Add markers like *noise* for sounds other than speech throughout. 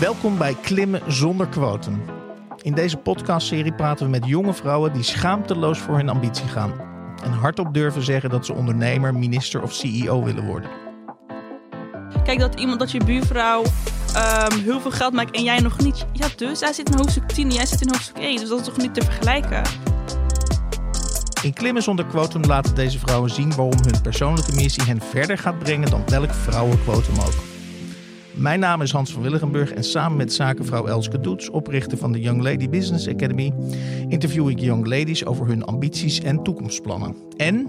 Welkom bij Klimmen zonder quotum. In deze podcastserie praten we met jonge vrouwen die schaamteloos voor hun ambitie gaan. En hardop durven zeggen dat ze ondernemer, minister of CEO willen worden. Kijk, dat iemand, dat je buurvrouw ehm, heel veel geld maakt en jij nog niet. Ja, dus hij zit in hoofdstuk 10 en jij zit in hoofdstuk 1. Dus dat is toch niet te vergelijken? In Klimmen zonder quotum laten deze vrouwen zien waarom hun persoonlijke missie hen verder gaat brengen dan welk vrouwenquotum ook. Mijn naam is Hans van Willigenburg en samen met zakenvrouw Elske Doets, oprichter van de Young Lady Business Academy, interview ik young ladies over hun ambities en toekomstplannen. En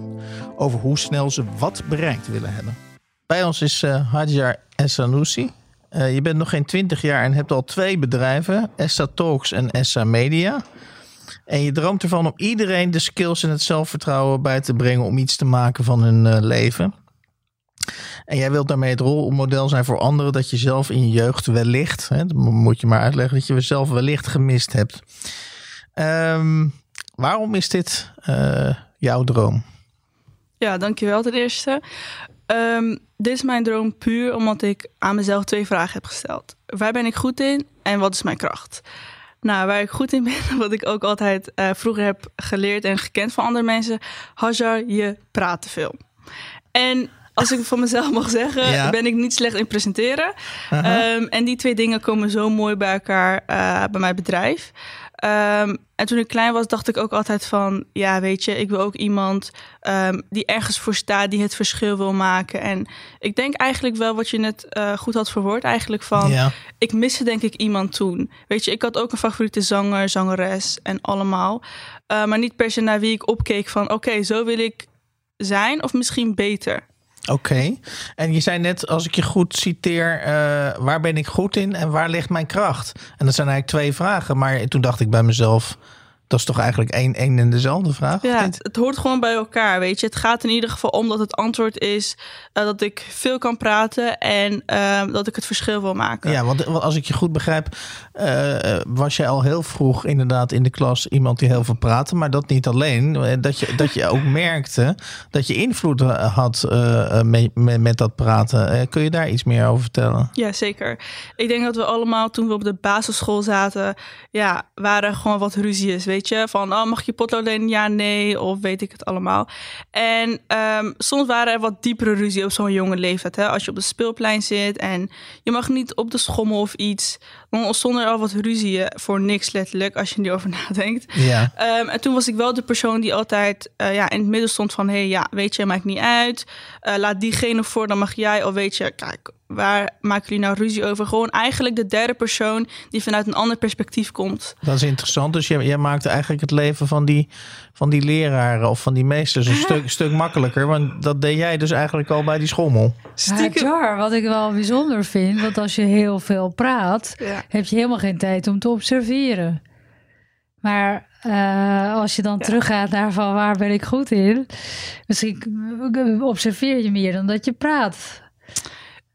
over hoe snel ze wat bereikt willen hebben. Bij ons is uh, Hadjar Essanusi. Uh, je bent nog geen 20 jaar en hebt al twee bedrijven, Essa Talks en Essa Media. En je droomt ervan om iedereen de skills en het zelfvertrouwen bij te brengen om iets te maken van hun uh, leven. En jij wilt daarmee het rolmodel zijn voor anderen dat je zelf in je jeugd wellicht, hè, moet je maar uitleggen, dat je zelf wellicht gemist hebt. Um, waarom is dit uh, jouw droom? Ja, dankjewel ten eerste. Um, dit is mijn droom puur omdat ik aan mezelf twee vragen heb gesteld. Waar ben ik goed in en wat is mijn kracht? Nou, waar ik goed in ben, *laughs* wat ik ook altijd uh, vroeger heb geleerd en gekend van andere mensen, Hajar, je praat te veel. En als ik van mezelf mag zeggen, ja. ben ik niet slecht in presenteren. Uh -huh. um, en die twee dingen komen zo mooi bij elkaar uh, bij mijn bedrijf. Um, en toen ik klein was, dacht ik ook altijd van... ja, weet je, ik wil ook iemand um, die ergens voor staat... die het verschil wil maken. En ik denk eigenlijk wel wat je net uh, goed had verwoord... eigenlijk van, ja. ik miste denk ik iemand toen. Weet je, ik had ook een favoriete zanger, zangeres en allemaal. Uh, maar niet per se naar wie ik opkeek van... oké, okay, zo wil ik zijn of misschien beter. Oké. En je zei net, als ik je goed citeer, uh, waar ben ik goed in en waar ligt mijn kracht? En dat zijn eigenlijk twee vragen. Maar toen dacht ik bij mezelf, dat is toch eigenlijk één, één en dezelfde vraag? Ja, het, het, hoort gewoon bij elkaar, weet je. Het gaat in ieder geval om dat het antwoord is uh, dat ik veel kan praten en uh, dat ik het verschil wil maken. Ja, want, want als ik je goed begrijp, uh, was jij al heel vroeg inderdaad in de klas iemand die heel veel praatte, maar dat niet alleen. Dat je, dat je ook *laughs* merkte dat je invloed had met, met, met, dat praten. kun je daar iets meer over vertellen? Ja, zeker. Ik denk dat we allemaal toen we op de basisschool zaten, ja, waren gewoon wat ruzies, weet Weet je, van oh, mag je potlood lenen? Ja, nee, of weet ik het allemaal. En um, soms waren er wat diepere ruzie op zo'n jonge leeftijd. Hè? Als je op de speelplein zit en je mag niet op de schommel of iets. Dan ontstonden er al wat ruzieën voor niks letterlijk, als je erover *laughs* nadenkt. Ja. Um, en toen was ik wel de persoon die altijd uh, ja, in het midden stond van... hé, hey, ja, weet je, maakt niet uit. Uh, laat diegene voor, dan mag jij. Of weet je, kijk, waar maken jullie nou ruzie over? Gewoon eigenlijk de derde persoon die vanuit een ander perspectief komt. Dat is interessant. Dus jij, jij maakt eigenlijk het leven van die, van die leraren of van die meesters een stuk, stuk makkelijker. Want dat deed jij dus eigenlijk al bij die schommel. Stiekem. Ja, wat ik wel bijzonder vind, want als je heel veel praat, ja. heb je helemaal geen tijd om te observeren. Maar uh, als je dan ja. teruggaat naar van waar ben ik goed in, misschien observeer je meer dan dat je praat.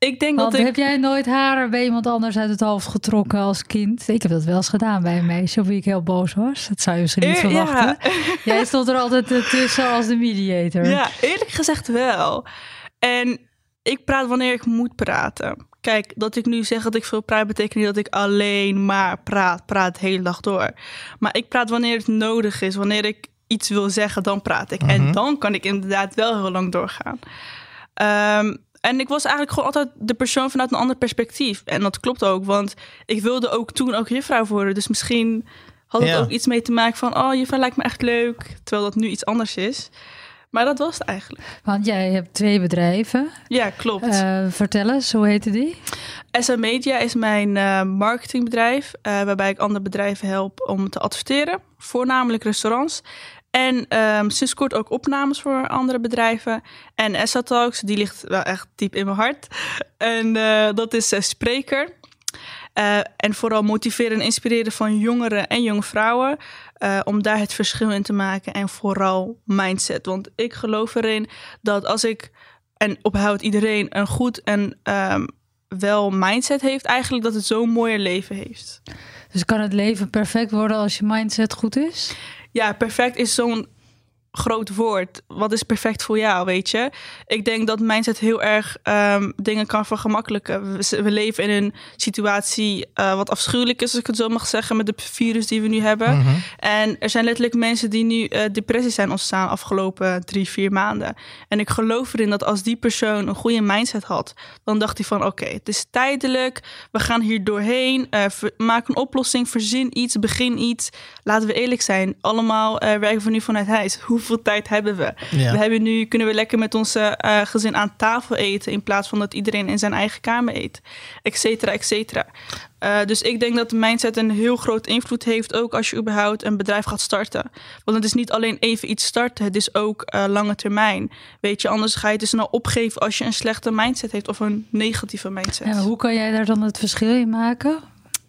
Ik denk Want dat ik... heb jij nooit haren bij iemand anders uit het hoofd getrokken als kind? Ik heb dat wel eens gedaan bij een meisje op wie ik heel boos was. Dat zou je misschien niet verwachten. Ja. Jij stond er altijd tussen als de mediator. Ja, eerlijk gezegd wel. En ik praat wanneer ik moet praten. Kijk, dat ik nu zeg dat ik veel praat, betekent niet dat ik alleen maar praat, praat de hele dag door. Maar ik praat wanneer het nodig is. Wanneer ik iets wil zeggen, dan praat ik. Mm -hmm. En dan kan ik inderdaad wel heel lang doorgaan. Um, en ik was eigenlijk gewoon altijd de persoon vanuit een ander perspectief. En dat klopt ook, want ik wilde ook toen ook juffrouw worden. Dus misschien had het ja. ook iets mee te maken van... oh, juffrouw lijkt me echt leuk, terwijl dat nu iets anders is. Maar dat was het eigenlijk. Want jij hebt twee bedrijven. Ja, klopt. Uh, vertel eens, hoe heette die? SA Media is mijn uh, marketingbedrijf... Uh, waarbij ik andere bedrijven help om te adverteren. Voornamelijk restaurants. En um, sinds kort ook opnames voor andere bedrijven. En Essa Talks, die ligt wel echt diep in mijn hart. En uh, dat is uh, spreker. Uh, en vooral motiveren en inspireren van jongeren en jonge vrouwen. om daar het verschil in te maken. En vooral mindset. Want ik geloof erin dat als ik, en ophoudt iedereen, een goed en um, wel mindset heeft, eigenlijk dat het zo'n mooier leven heeft. Dus kan het leven perfect worden als je mindset goed is? Ja, perfect is zo'n groot woord. Wat is perfect voor jou, weet je? Ik denk dat mindset heel erg um, dingen kan vergemakkelijken. We, we, leven in een situatie uh, wat afschuwelijk is, als ik het zo mag zeggen, met de virus die we nu hebben. Mm -hmm. En er zijn letterlijk mensen die nu uh, depressie zijn ontstaan afgelopen drie, vier maanden. En ik geloof erin dat als die persoon een goede mindset had, dan dacht hij van oké, okay, het is tijdelijk, we gaan hier doorheen, uh, maak een oplossing, verzin iets, begin iets. Laten we eerlijk zijn, allemaal werken we nu vanuit huis. Hoe hoeveel tijd hebben we? Ja. We hebben nu, kunnen we lekker met onze uh, gezin aan tafel eten... in plaats van dat iedereen in zijn eigen kamer eet, et cetera, et cetera. Uh, dus ik denk dat de mindset een heel groot invloed heeft... ook als je überhaupt een bedrijf gaat starten. Want het is niet alleen even iets starten, het is ook uh, lange termijn. Weet je, anders ga je te snel opgeven... als je een slechte mindset heeft of een negatieve mindset. En hoe kan jij daar dan het verschil in maken?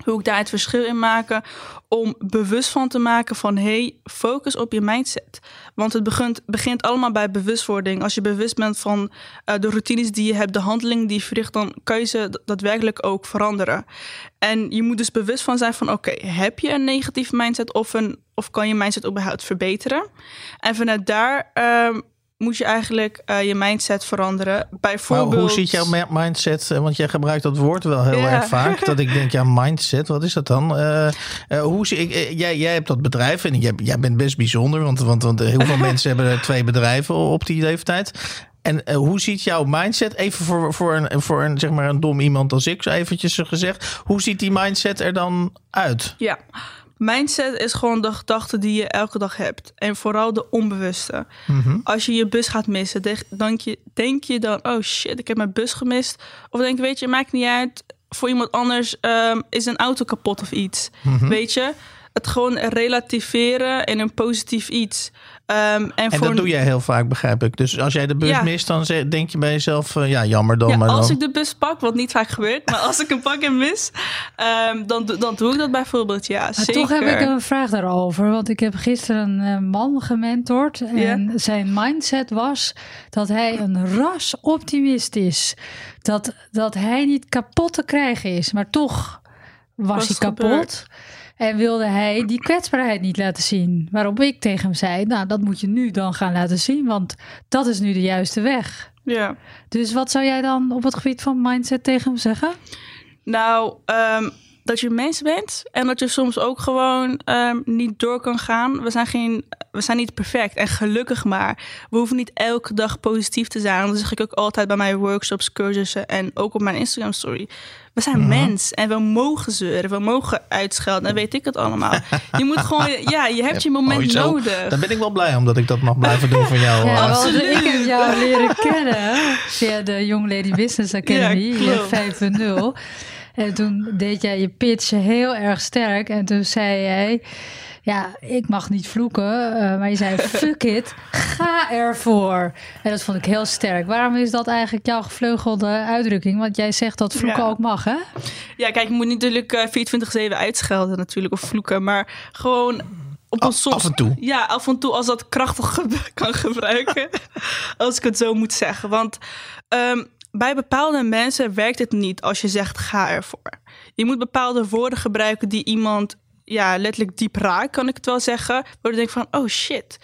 Hoe ik daar het verschil in maken om bewust van te maken van hey, focus op je mindset. Want het begint, begint allemaal bij bewustwording. Als je bewust bent van uh, de routines die je hebt, de handelingen die je verricht, dan kan je ze daadwerkelijk ook veranderen. En je moet dus bewust van zijn van oké, heb je een negatief mindset of, een, of kan je mindset überhaupt verbeteren? En vanuit daar uh, moet je eigenlijk uh, je mindset veranderen. Bijvoorbeeld. Maar hoe ziet jouw mindset? Want jij gebruikt dat woord wel heel ja. erg vaak. *laughs* Dat ik denk, ja, mindset, wat is dat dan? Uh, uh, hoe zie ik, jij, jij hebt dat bedrijf en jij, jij bent best bijzonder, want, want, want heel veel *laughs* mensen hebben twee bedrijven op die leeftijd. En hoe ziet jouw mindset, even voor, voor, een, voor een, zeg maar een dom iemand als ik, zo eventjes gezegd, hoe ziet die mindset er dan uit? Ja. Mindset is gewoon de gedachte die je elke dag hebt. En vooral de onbewuste. Mm-hmm. Als je je bus gaat missen, denk je, denk je dan... oh shit, ik heb mijn bus gemist. Of denk je, weet je, maakt niet uit. Voor iemand anders um, is een auto kapot of iets. Mm-hmm. Weet je? Het gewoon relativeren in een positief iets. Um, en, en voor... dat doe jij heel vaak, begrijp ik. Dus als jij de bus ja. mist, dan denk je bij jezelf... Uh, ja, jammer dan. Ja, maar als dan... ik de bus pak, wat niet vaak gebeurt... maar als ik hem pak en mis, um, dan, dan doe ik dat bijvoorbeeld, ja, maar zeker. Toch heb ik een vraag daarover. Want ik heb gisteren een man gementord... en yeah. zijn mindset was dat hij een ras optimist is. Dat, dat hij niet kapot te krijgen is, maar toch was, was hij kapot... Gebeurd? En wilde hij die kwetsbaarheid niet laten zien. Waarop ik tegen hem zei: Nou, dat moet je nu dan gaan laten zien, want dat is nu de juiste weg. Ja. Dus wat zou jij dan op het gebied van mindset tegen hem zeggen? Nou, um, dat je mens bent en dat je soms ook gewoon um, niet door kan gaan. We zijn, geen, we zijn niet perfect en gelukkig maar. We hoeven niet elke dag positief te zijn. Dat zeg ik ook altijd bij mijn workshops, cursussen en ook op mijn Instagram story. We zijn mm -hmm. mens en we mogen zeuren, we mogen uitschelden en weet ik het allemaal. Je moet gewoon, ja, je hebt je moment oh, nodig. Dan ben ik wel blij omdat ik dat mag blijven doen van jou. Ja, want ik heb jou leren kennen via de Young Lady Business Academy, ja, 5.0. En toen deed jij je pitch heel erg sterk. En toen zei jij, ja, ik mag niet vloeken. Uh, maar je zei, *laughs* fuck it, ga ervoor. En dat vond ik heel sterk. Waarom is dat eigenlijk jouw gevleugelde uitdrukking? Want jij zegt dat vloeken ja. ook mag, hè? Ja, kijk, je moet niet natuurlijk uh, 24-7 uitschelden natuurlijk, of vloeken. Maar gewoon op een soms, af en toe. Ja, af en toe als dat krachtig *laughs* kan gebruiken. *laughs* als ik het zo moet zeggen. Want um, bij bepaalde mensen werkt het niet als je zegt ga ervoor. Je moet bepaalde woorden gebruiken die iemand ja, letterlijk diep raakt, kan ik het wel zeggen. Waardoor je denkt van, oh shit,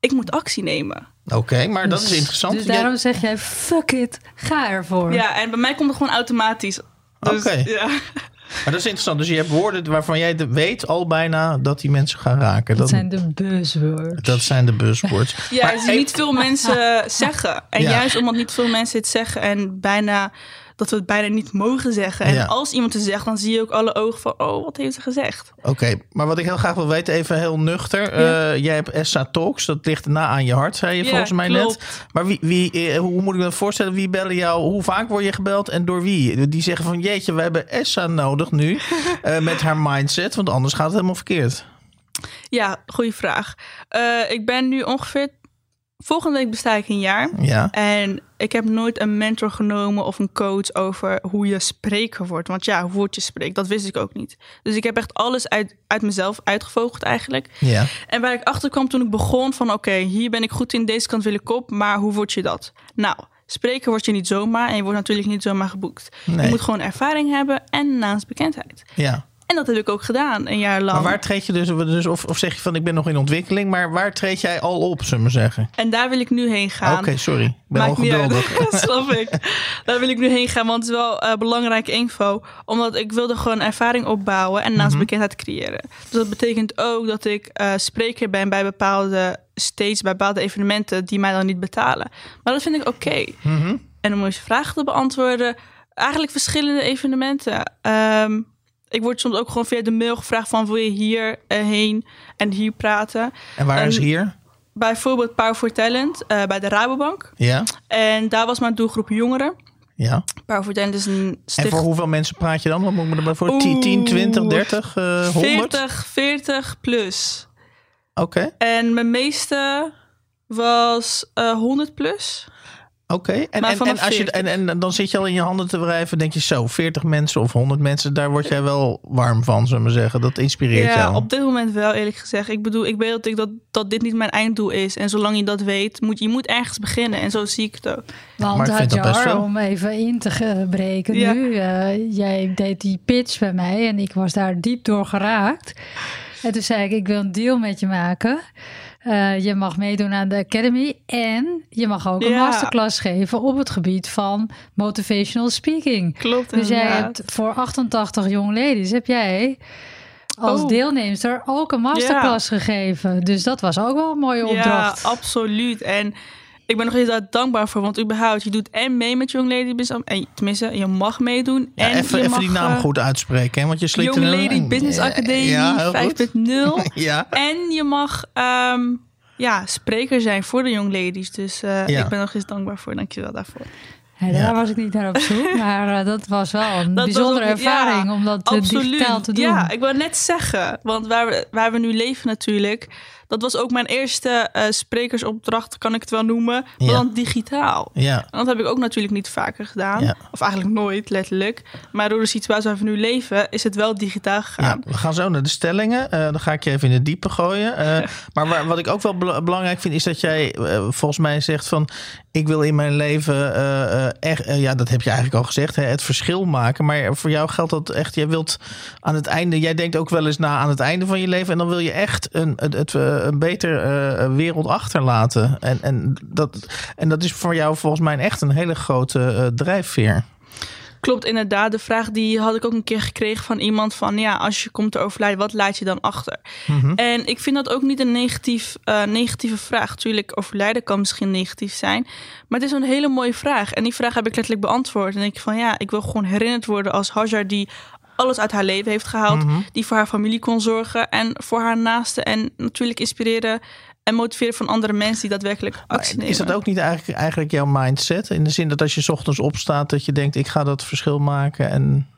ik moet actie nemen. Oké, okay, maar dat dus, is interessant. Dus daarom jij... zeg jij, fuck it, ga ervoor. Ja, en bij mij komt het gewoon automatisch. Dus, Oké. Okay. Ja. Maar dat is interessant. Dus je hebt woorden waarvan jij weet al bijna dat die mensen gaan raken. Dat, dat zijn de buzzwords. Dat zijn de buzzwords. *laughs* ja, maar die niet veel mensen zeggen. En ja. juist omdat niet veel mensen het zeggen en bijna dat we het bijna niet mogen zeggen. En ja. als iemand het zegt, dan zie je ook alle ogen van, oh, wat heeft ze gezegd? Oké, okay, maar wat ik heel graag wil weten, even heel nuchter. Ja. Uh, jij hebt Essa Talks, dat ligt na aan je hart, zei je ja, volgens mij klopt. net. Maar wie, wie, hoe moet ik me voorstellen, wie bellen jou? Hoe vaak word je gebeld en door wie? Die zeggen van, jeetje, we hebben Essa nodig nu uh, *laughs* met haar mindset, want anders gaat het helemaal verkeerd. Ja, goede vraag. Uh, ik ben nu ongeveer Volgende week besta ik een jaar. Ja. En ik heb nooit een mentor genomen of een coach over hoe je spreker wordt. Want ja, hoe word je spreekt, dat wist ik ook niet. Dus ik heb echt alles uit, uit mezelf uitgevogeld eigenlijk. Ja. En waar ik achter kwam toen ik begon van... oké, okay, hier ben ik goed in, deze kant wil ik op, maar hoe word je dat? Nou, spreken word je niet zomaar en je wordt natuurlijk niet zomaar geboekt. Nee. Je moet gewoon ervaring hebben en naamsbekendheid. Ja. En dat heb ik ook gedaan, een jaar lang. Maar waar treed je dus, dus of, of zeg je van ik ben nog in ontwikkeling, maar waar treed jij al op, zullen we zeggen? En daar wil ik nu heen gaan. Oké, sorry. Ik ben Maakt ongeduldig. *laughs* Dat snap ik. Daar wil ik nu heen gaan, want het is wel uh, belangrijke info. Omdat ik wilde gewoon ervaring opbouwen en naast mm bekendheid creëren. Dus dat betekent ook dat ik uh, spreker ben bij bepaalde stages, bij bepaalde evenementen die mij dan niet betalen. Maar dat vind ik oké. Mhm. En om je vragen te beantwoorden, eigenlijk verschillende evenementen. Um, ik word soms ook gewoon via de mail gevraagd van wil je hier uh, heen en hier praten. En waar is hier? Bijvoorbeeld Power for Talent uh, bij de Rabobank. Ja. En daar was mijn doelgroep jongeren. Ja. Power for Talent is een sticht... En voor hoeveel mensen praat je dan? Wat moet ik voor? 10, 20, 30, uh, 100? 40, 40 plus. Oké. Okay. En mijn meeste was uh, 100 plus. Oké, en, en, en, als je, en, en dan zit je al in je handen te wrijven. Denk je zo, 40 mensen of 100 mensen, daar word jij wel warm van, zullen we zeggen. Dat inspireert ja, jou. op dit moment wel, eerlijk gezegd. Ik bedoel, ik weet dat, ik dat, dat dit niet mijn einddoel is. En zolang je dat weet, moet je moet ergens beginnen. En zo zie ik het ook. Want had je om even in te breken ja. nu. Uh, jij deed die pitch bij mij en ik was daar diep door geraakt. En toen zei ik, ik wil een deal met je maken. Uh, je mag meedoen aan de Academy en je mag ook een masterclass geven op het gebied van motivational speaking. Klopt. Dus jij hebt voor 88 young ladies heb jij als oh. deelnemster ook een masterclass ja. gegeven. Dus dat was ook wel een mooie opdracht. Ja, absoluut. En ik ben nog eens daar dankbaar voor. Want überhaupt, je doet en mee met Young Lady Business. En, tenminste, je mag meedoen. Ja, en even, je even mag, die naam uh, goed uitspreken. Hè? Want je slikt Young een, Lady Business Academy ja, 5.0. *laughs* ja. En je mag um, ja, spreker zijn voor de Young Ladies. Dus uh, ja. ik ben nog eens dankbaar voor. Dankjewel daarvoor. Ja, daar was ik niet naar op zoek, *laughs* maar uh, dat was wel een dat bijzondere ook, ervaring ja, om dat absoluut. digitaal te doen. Ja, ik wil net zeggen, want waar we, waar we nu leven natuurlijk, dat was ook mijn eerste uh, sprekersopdracht, kan ik het wel noemen, maar dan digitaal. Ja. En dat heb ik ook natuurlijk niet vaker gedaan, ja. of eigenlijk nooit, letterlijk. Maar door de situatie waar we nu leven, is het wel digitaal gegaan. Ja, we gaan zo naar de stellingen. Uh, dan ga ik je even in het diepe gooien. Uh, *laughs* maar waar, wat ik ook wel be belangrijk vind, is dat jij volgens mij zegt van, ik wil in mijn leven echt, ja, dat heb je eigenlijk al gezegd, hè, het verschil maken. Maar voor jou geldt dat echt, jij wilt aan het einde, jij denkt ook wel eens na aan het einde van je leven en dan wil je echt een, het, een beter wereld achterlaten. En, en, dat, en dat is voor jou volgens mij echt een hele grote drijfveer. Klopt, inderdaad. De vraag die had ik ook een keer gekregen van iemand van... ja, als je komt te overlijden, wat laat je dan achter? Mm -hmm. En ik vind dat ook niet een negatief, uh, negatieve vraag. Tuurlijk, overlijden kan misschien negatief zijn. Maar het is een hele mooie vraag. En die vraag heb ik letterlijk beantwoord. En ik van ja, ik wil gewoon herinnerd worden als Hajar... die alles uit haar leven heeft gehaald. Mhm. Die voor haar familie kon zorgen en voor haar naasten. En natuurlijk inspireren en motiveren van andere mensen die daadwerkelijk actie nemen. Is dat ook niet eigenlijk, eigenlijk jouw mindset? In de zin dat als je 's ochtends opstaat, dat je denkt: ik ga dat verschil maken en.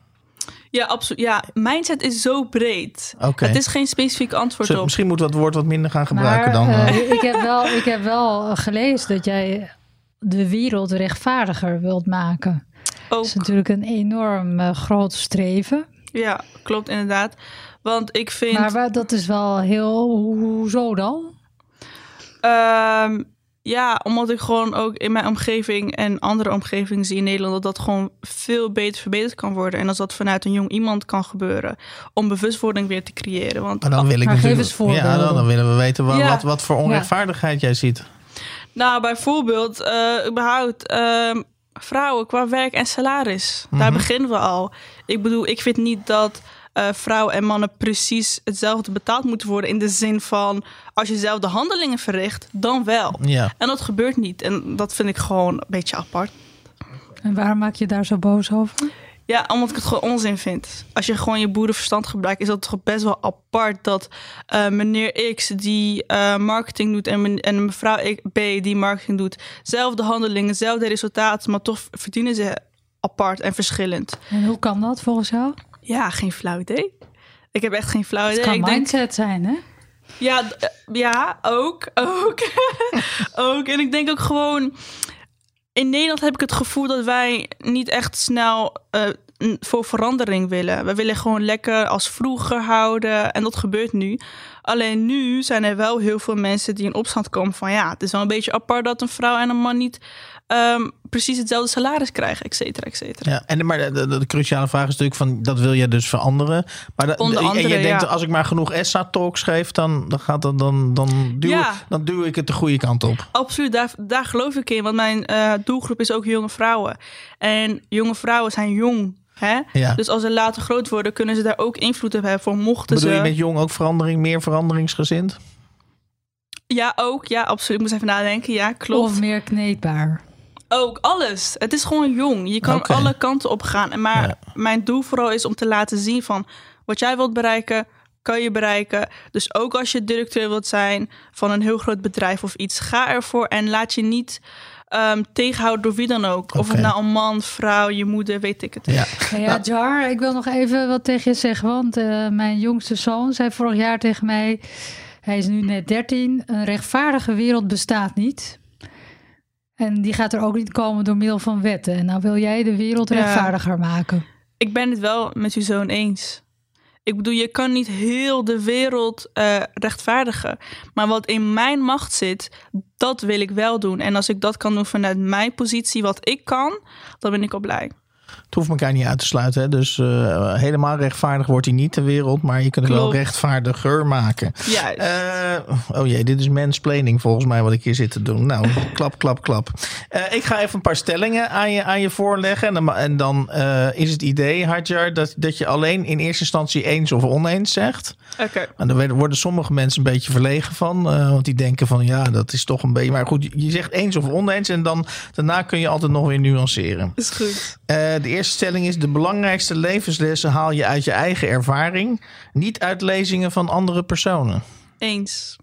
Ja, absoluut. Ja, mindset is zo breed. Okay. Het is geen specifiek antwoord Zo, op. Misschien moet we dat woord wat minder gaan gebruiken maar, dan. Uh, ik, heb wel, ik heb wel gelezen dat jij de wereld rechtvaardiger wilt maken. Ook. Dat is natuurlijk een enorm uh, groot streven. Ja, klopt inderdaad. Want ik vind. Maar, maar dat is wel heel. Hoezo dan? Um, ja, omdat ik gewoon ook in mijn omgeving en andere omgevingen zie in Nederland dat dat gewoon veel beter verbeterd kan worden. En als dat vanuit een jong iemand kan gebeuren, om bewustwording weer te creëren. Want maar dan wil ik natuurlijk. Ja, dan, dan, willen we weten wat, ja. wat, wat voor onrechtvaardigheid ja. jij ziet. Nou, bijvoorbeeld, uh, überhaupt. Uh, vrouwen qua werk en salaris. Mm -hmm. Daar beginnen we al. Ik bedoel, ik vind niet dat uh, vrouwen en mannen precies hetzelfde betaald moeten worden. In de zin van als je zelf de handelingen verricht, dan wel. Ja. En dat gebeurt niet. En dat vind ik gewoon een beetje apart. En waarom maak je daar zo boos over? Ja, omdat ik het gewoon onzin vind. Als je gewoon je boerenverstand gebruikt, is dat toch best wel apart dat uh, meneer X die uh, marketing doet en, men, en mevrouw B die marketing doet, zelfde handelingen, zelfde resultaten, maar toch verdienen ze apart en verschillend. En hoe kan dat volgens jou? Ja, geen flauw idee. Ik heb echt geen flauw idee. Het kan ik mindset denk... zijn, hè? Ja, ja, ook. *laughs* Ook. ook. En ik denk ook gewoon in Nederland heb ik het gevoel dat wij niet echt snel uh, voor verandering willen. We willen gewoon lekker als vroeger houden. En dat gebeurt nu. Alleen nu zijn er wel heel veel mensen die in opstand komen van ja, het is wel een beetje apart dat een vrouw en een man niet um, precies hetzelfde salaris krijgen, et cetera, et cetera. Ja, en maar de, de, cruciale vraag is natuurlijk van dat wil je dus veranderen. Maar de, Onder andere, en je denkt ja. als ik maar genoeg ESSA talks geef, dan, dan gaat dat dan dan duw, Ja. dan duw ik het de goede kant op. Absoluut, daar, daar geloof ik in. Want mijn eh, doelgroep is ook jonge vrouwen. En jonge vrouwen zijn jong. Hè? Ja. Dus als ze later groot worden, kunnen ze daar ook invloed op hebben. Voor mochten Bedoel ze. je met jong ook verandering, meer veranderingsgezind? Ja, ook. Ja, absoluut. Ik moest even nadenken. Ja, klopt. Of meer kneedbaar. Ook alles. Het is gewoon jong. Je kan alle kanten op gaan. Maar Ja. mijn doel vooral is om te laten zien van wat jij wilt bereiken, kan je bereiken. Dus ook als je directeur wilt zijn van een heel groot bedrijf of iets, ga ervoor en laat je niet ehm, tegenhouden door wie dan ook. Of het nou een man, vrouw, je moeder, weet ik het. Ja. Ja, ja, Jar, ik wil nog even wat tegen je zeggen. Want eh, mijn jongste zoon zei vorig jaar tegen mij... Hij is nu net 13. Een rechtvaardige wereld bestaat niet. En die gaat er ook niet komen door middel van wetten. En nou wil jij de wereld rechtvaardiger maken. Ik ben het wel met uw zoon eens. Ik bedoel, je kan niet heel de wereld eh, rechtvaardigen. Maar wat in mijn macht zit, dat wil ik wel doen. En als ik dat kan doen vanuit mijn positie, wat ik kan, dan ben ik al blij. Het hoeft elkaar niet uit te sluiten. Hè? Dus eh, helemaal rechtvaardig wordt hij niet de wereld. Maar je kunt het wel rechtvaardiger maken. Juist. Eh, oh jee, dit is mansplaining volgens mij wat ik hier zit te doen. Nou, *laughs* klap, klap, klap. Eh, ik ga even een paar stellingen aan je, aan je voorleggen. En dan, en dan is het idee, Hadjar, dat, dat je alleen in eerste instantie eens of oneens zegt. Oké. En daar worden sommige mensen een beetje verlegen van. want die denken van ja, dat is toch een beetje... Maar goed, je zegt eens of oneens. En dan daarna kun je altijd nog weer nuanceren. Is goed. Eh, de eerste stelling is: de belangrijkste levenslessen haal je uit je eigen ervaring, niet uit lezingen van andere personen. Eens.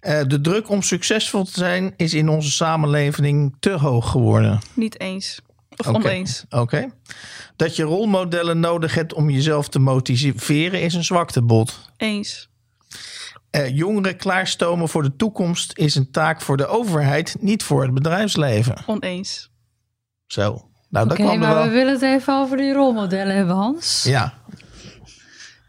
Eh, de druk om succesvol te zijn is in onze samenleving te hoog geworden. Niet eens. Of oneens. Oké. Dat je rolmodellen nodig hebt om jezelf te motiveren is een zwaktebod. Eens. Eh, jongeren klaarstomen voor de toekomst is een taak voor de overheid, niet voor het bedrijfsleven. Oneens. Zo. Nou, dat Oké, kwam er maar wel. we willen het even over die rolmodellen hebben, Hans. Ja,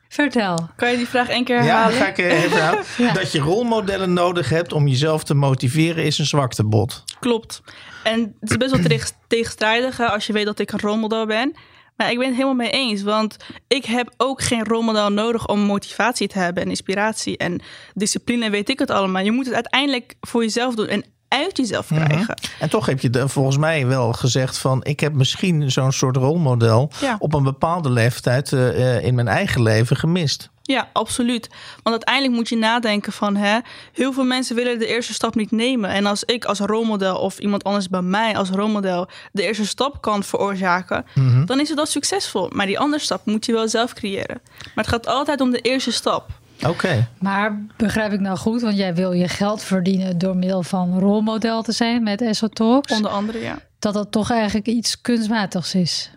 Vertel. Kan je die vraag één keer Ja, herhalen? ga ik eh, even. *laughs* Ja. Dat je rolmodellen nodig hebt om jezelf te motiveren is een zwaktebod. Klopt. En het is best wel tegen- tegenstrijdig als je weet dat ik een rolmodel ben. Maar ik ben het helemaal mee eens. Want ik heb ook geen rolmodel nodig om motivatie te hebben en inspiratie en discipline, weet ik het allemaal. Je moet het uiteindelijk voor jezelf doen en uit jezelf Mhm. krijgen. En toch heb je de- volgens mij wel gezegd van... ik heb misschien zo'n soort rolmodel Ja. op een bepaalde leeftijd eh, eh, in mijn eigen leven gemist. Ja, absoluut. Want uiteindelijk moet je nadenken van... Hè, heel veel mensen willen de eerste stap niet nemen. En als ik als rolmodel of iemand anders bij mij als rolmodel... de eerste stap kan veroorzaken... Mhm. dan is het al succesvol. Maar die andere stap moet je wel zelf creëren. Maar het gaat altijd om de eerste stap. Oké. Maar begrijp ik nou goed, want jij wil je geld verdienen door middel van rolmodel te zijn met SO Talks. Onder andere, ja. Dat dat toch eigenlijk iets kunstmatigs is.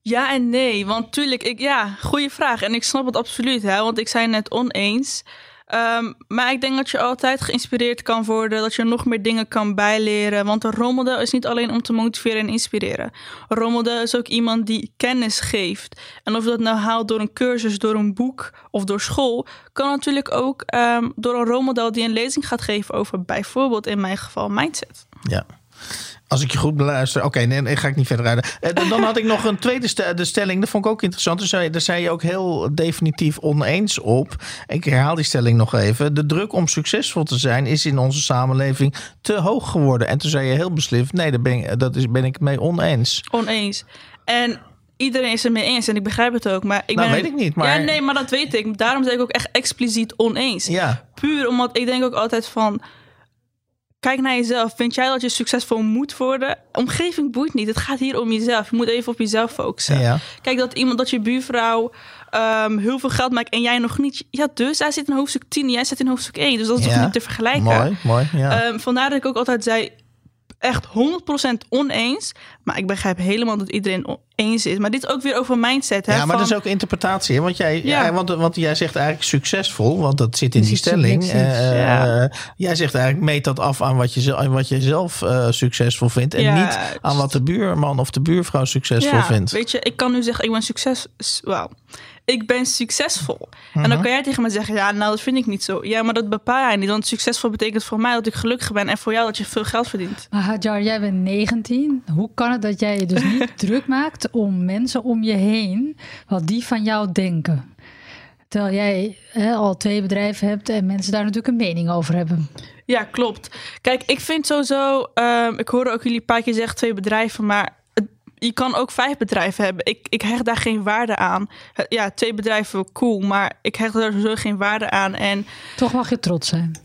Ja en nee, want tuurlijk, ik, ja, goede vraag. En ik snap het absoluut, hè, want ik zei net oneens. Ehm, maar ik denk dat je altijd geïnspireerd kan worden, dat je nog meer dingen kan bijleren. Want een rolmodel is niet alleen om te motiveren en inspireren. Een rolmodel is ook iemand die kennis geeft. En of je dat nou haalt door een cursus, door een boek of door school, kan natuurlijk ook ehm, door een rolmodel die een lezing gaat geven over bijvoorbeeld in mijn geval mindset. Ja. Als ik je goed beluister. Oké, nee, nee, ga ik niet verder rijden. Eh, dan- had ik nog een tweede de stelling. Dat vond ik ook interessant. Daar zei, daar zei je ook heel definitief oneens op. Ik herhaal die stelling nog even. De druk om succesvol te zijn is in onze samenleving te hoog geworden. En toen zei je heel beslift. Nee, daar ben, ik- dat is, ben ik mee oneens. Oneens. En iedereen is het mee eens en ik begrijp het ook. Maar ik Nou, ben weet ik niet, maar- Ja, nee, maar dat weet ik. Daarom zeg ik ook echt expliciet oneens. Ja, Puur omdat ik denk ook altijd van... Kijk naar jezelf. Vind jij dat je succesvol moet worden? Omgeving boeit niet. Het gaat hier om jezelf. Je moet even op jezelf focussen. ja. Kijk, dat iemand, dat je buurvrouw ehm, heel veel geld maakt en jij nog niet. Ja, dus hij zit in hoofdstuk 10 en jij zit in hoofdstuk 1. Dus dat is Ja. toch niet te vergelijken? Mooi, mooi. Ja. Ehm, vandaar dat ik ook altijd zei, echt 100% oneens. Maar ik begrijp helemaal dat iedereen eens is. Maar dit is ook weer over mindset. Hè, ja, maar van, dat is ook interpretatie. Hè? Want, jij, Ja. ja. want, want jij zegt eigenlijk succesvol, want dat zit in die stelling. Eh, Ja. Jij zegt eigenlijk meet dat af aan wat je, wat je zelf eh, succesvol vindt. En Ja, niet aan wat de buurman of de buurvrouw succesvol ja, vindt. Weet je, ik kan nu zeggen, ik ben succes. Wauw. Ik ben succesvol. En dan Mhm. kan jij tegen me zeggen, ja, nou, dat vind ik niet zo. Ja, maar dat bepaal jij niet. Want succesvol betekent voor mij dat ik gelukkig ben. En voor jou dat je veel geld verdient. Maar Hadjar, jij bent 19. Hoe kan het dat jij je dus niet *laughs* druk maakt om mensen om je heen, wat die van jou denken? Terwijl jij hè, al twee bedrijven hebt en mensen daar natuurlijk een mening over hebben. Ja, klopt. Kijk, ik vind sowieso... ehm, ik hoorde ook jullie een paar keer zeggen twee bedrijven, maar... Je kan ook vijf bedrijven hebben. Ik, ik hecht daar geen waarde aan. Ja, twee bedrijven, cool. Maar ik hecht daar sowieso geen waarde aan. En Toch mag je trots zijn.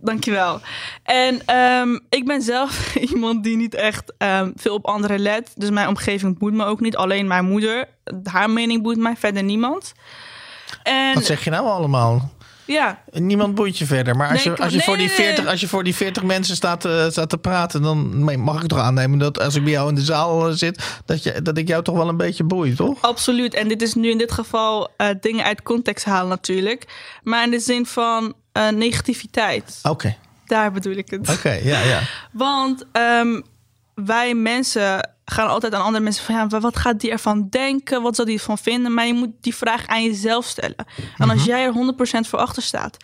Dankjewel. En ehm, ik ben zelf *laughs* iemand die niet echt ehm, veel op anderen let. Dus mijn omgeving boeit me ook niet. Alleen mijn moeder. Haar mening boeit mij, verder niemand. En Wat zeg je nou allemaal? Ja, Niemand boeit je verder. Maar als, Nee, je, als, je, nee, voor die nee, nee. 40, als je voor die 40 mensen staat, eh, staat te praten, dan mag ik toch aannemen dat als ik bij jou in de zaal eh, zit, dat, je, dat ik jou toch wel een beetje boei, toch? absoluut. En dit is nu in dit geval eh, dingen uit context halen natuurlijk. Maar in de zin van negativiteit. Oké, Daar bedoel ik het. oké, ja, ja. *laughs* Want ehm, wij mensen gaan altijd aan andere mensen van... Ja, wat gaat die ervan denken? Wat zal die ervan vinden? Maar je moet die vraag aan jezelf stellen. En als jij er 100% voor achter staat...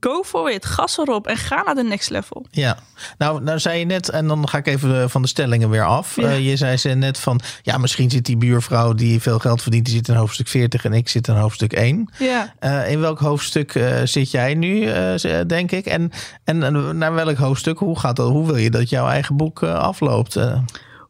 Go for it, gas erop en ga naar de next level. Ja, nou, nou zei je net, en dan ga ik even eh, van de stellingen weer af. Ja. Eh, je zei ze net van, ja, misschien zit die buurvrouw die veel geld verdient, die zit in hoofdstuk 40 en ik zit in hoofdstuk 1. Ja, Eh, in welk hoofdstuk zit jij nu, denk ik? En, en, en naar welk hoofdstuk? Hoe, gaat dat, hoe wil je dat jouw eigen boek afloopt?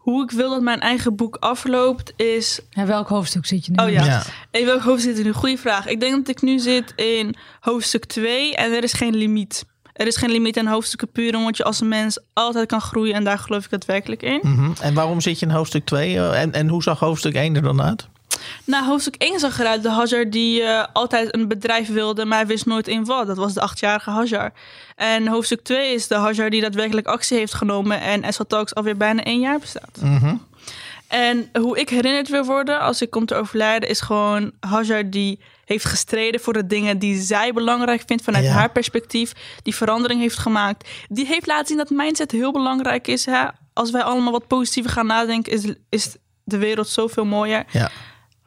Hoe ik wil dat mijn eigen boek afloopt is... En welk hoofdstuk zit je nu? Oh ja. Ja. In welk hoofdstuk zit ik nu? Goeie vraag. Ik denk dat ik nu zit in hoofdstuk 2 en er is geen limiet. Er is geen limiet aan hoofdstukken puur omdat je als mens altijd kan groeien en daar geloof ik daadwerkelijk in. mhm. En waarom zit je in hoofdstuk 2? Eh, en, en hoe zag hoofdstuk 1 er dan uit? Nou, hoofdstuk 1 zag eruit de Hajar die eh, altijd een bedrijf wilde, maar hij wist nooit in wat. Dat was de achtjarige Hajar. En hoofdstuk 2 is de Hajar die daadwerkelijk actie heeft genomen en SL Talks alweer bijna één jaar bestaat. Mhm. En hoe ik herinnerd wil worden als ik kom te overlijden, is gewoon Hajar die heeft gestreden voor de dingen die zij belangrijk vindt vanuit Ja. haar perspectief, die verandering heeft gemaakt. Die heeft laten zien dat mindset heel belangrijk is. Hè? Als wij allemaal wat positiever gaan nadenken, is, is de wereld zoveel mooier. Ja.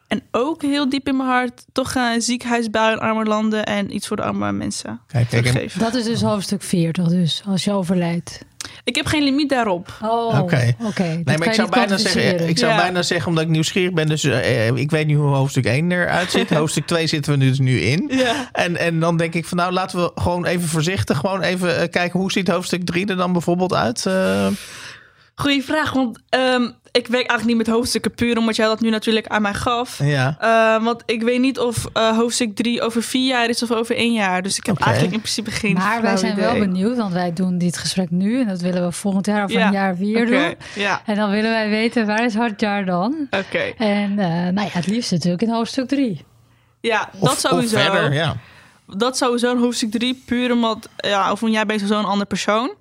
En ook heel diep in mijn hart toch een ziekenhuisbouw in arme landen en iets voor de arme mensen Kijk, kijk, en- teruggeven. Dat is dus hoofdstuk 40 dus, als je overlijdt. Ik heb geen limiet daarop. Oh, Oké. oké. Nee, maar ik zou, bijna zeggen, ik zou Ja. bijna zeggen, omdat ik nieuwsgierig ben, dus eh, ik weet niet hoe hoofdstuk 1 eruit ziet. *laughs* hoofdstuk 2 zitten we nu dus nu in. Ja. En, en dan denk ik van nou, laten we gewoon even voorzichtig, gewoon even eh, kijken hoe ziet hoofdstuk 3 er dan bijvoorbeeld uit? Eh, Goeie vraag, want ehm, ik werk eigenlijk niet met hoofdstukken puur omdat jij dat nu natuurlijk aan mij gaf. ja. Eh, want ik weet niet of eh, hoofdstuk 3 over vier jaar is of over één jaar. Dus ik heb eigenlijk in principe geen Maar wij zijn wel benieuwd, want wij doen dit gesprek nu. En dat willen we volgend jaar of Ja. een jaar weer doen. Ja, En dan willen wij weten, waar is Hartjaar dan? oké. En eh, nou ja, het liefst natuurlijk in hoofdstuk 3. Ja, Of, dat sowieso. Of verder, ja. Dat sowieso in hoofdstuk 3, puur omdat, ja, of jij bent sowieso een ander persoon.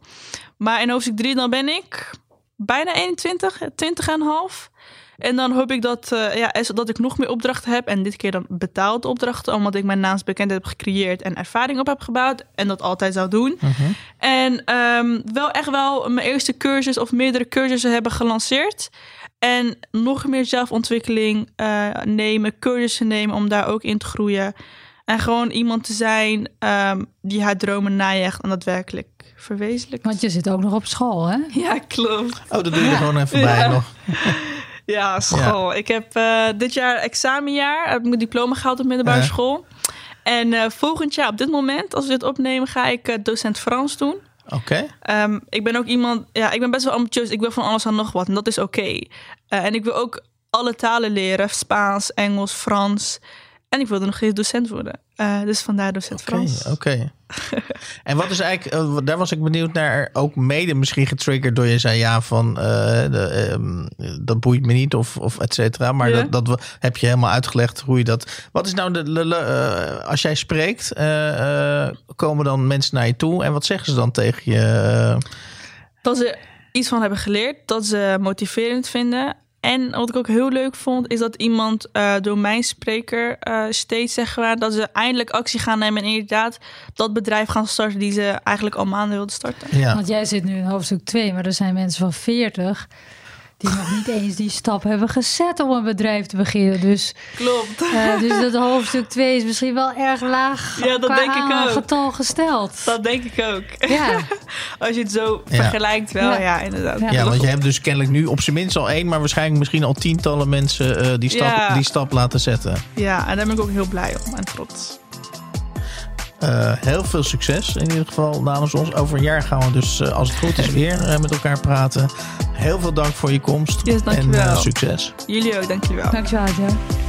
Maar in hoofdstuk 3 dan ben ik bijna 21, 20 en een half. En dan hoop ik dat, eh, ja, dat ik nog meer opdrachten heb. En dit keer dan betaalde opdrachten, omdat ik mijn naamsbekendheid heb gecreëerd en ervaring op heb gebouwd. En dat altijd zou doen. Mhm. En ehm, wel echt wel mijn eerste cursus of meerdere cursussen hebben gelanceerd. En nog meer zelfontwikkeling eh, nemen, cursussen nemen om daar ook in te groeien. En gewoon iemand te zijn ehm, die haar dromen najaagt en daadwerkelijk verwezenlijkt. Want je zit ook nog op school, hè? *laughs* Ja, klopt. Oh, dat doe je er gewoon even bij Ja. nog. *laughs* Ja, school. Ik heb eh, dit jaar examenjaar, heb ik mijn diploma gehaald op middelbare Ja. school. En eh, volgend jaar, op dit moment, als we dit opnemen, ga ik eh, docent Frans doen. Oké. Ehm, ik ben ook iemand, ja, ik ben best wel ambitieus. Ik wil van alles aan nog wat en dat is oké. Eh, en ik wil ook alle talen leren: Spaans, Engels, Frans. En ik wilde nog eens docent worden. Eh, dus vandaar docent Oké, Frans. oké. *laughs* en wat is eigenlijk, eh, daar was ik benieuwd naar, ook mede misschien getriggerd door je zei ja van eh, de, ehm, dat boeit me niet of, of et cetera. Maar Ja. dat, dat heb je helemaal uitgelegd hoe je dat. Wat is nou de, de- de- als jij spreekt, komen dan mensen naar je toe en wat zeggen ze dan tegen je? Dat ze iets van hebben geleerd, dat ze motiverend vinden. En wat ik ook heel leuk vond, is dat iemand uh, door mijn spreker uh, steeds zeggen dat ze eindelijk actie gaan nemen en inderdaad dat bedrijf gaan starten die ze eigenlijk al maanden wilden starten. Ja. Want jij zit nu in hoofdstuk 2, maar er zijn mensen van 40 die nog niet eens die stap hebben gezet om een bedrijf te beginnen. Dus, Klopt. Uh, dus dat hoofdstuk 2 is misschien wel erg laag ja, dat denk ik ook. getal gesteld. Dat denk ik ook. Ja. *laughs* Als je het zo vergelijkt wel, ja, ja inderdaad. Ja, want je hebt dus kennelijk nu op zijn minst al één... maar waarschijnlijk misschien al tientallen mensen uh, die, stap, die stap laten zetten. Ja, en daar ben ik ook heel blij om en trots. Uh, heel veel succes in ieder geval namens ons. Over een jaar gaan we dus, uh, als het goed is, weer uh, met elkaar praten. Heel veel dank voor je komst. Yes, en succes. Jullie ook, dankjewel. Dankjewel, ja.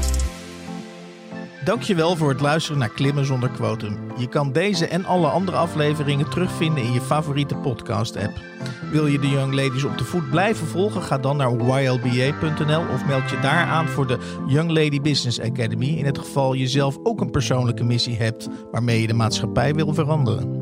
Dankjewel voor het luisteren naar Klimmen zonder quotum. Je kan deze en alle andere afleveringen terugvinden in je favoriete podcast-app. Wil je de Young Ladies op de voet blijven volgen? Ga dan naar ylba.nl of meld je daar aan voor de Young Lady Business Academy. In het geval je zelf ook een persoonlijke missie hebt waarmee je de maatschappij wil veranderen.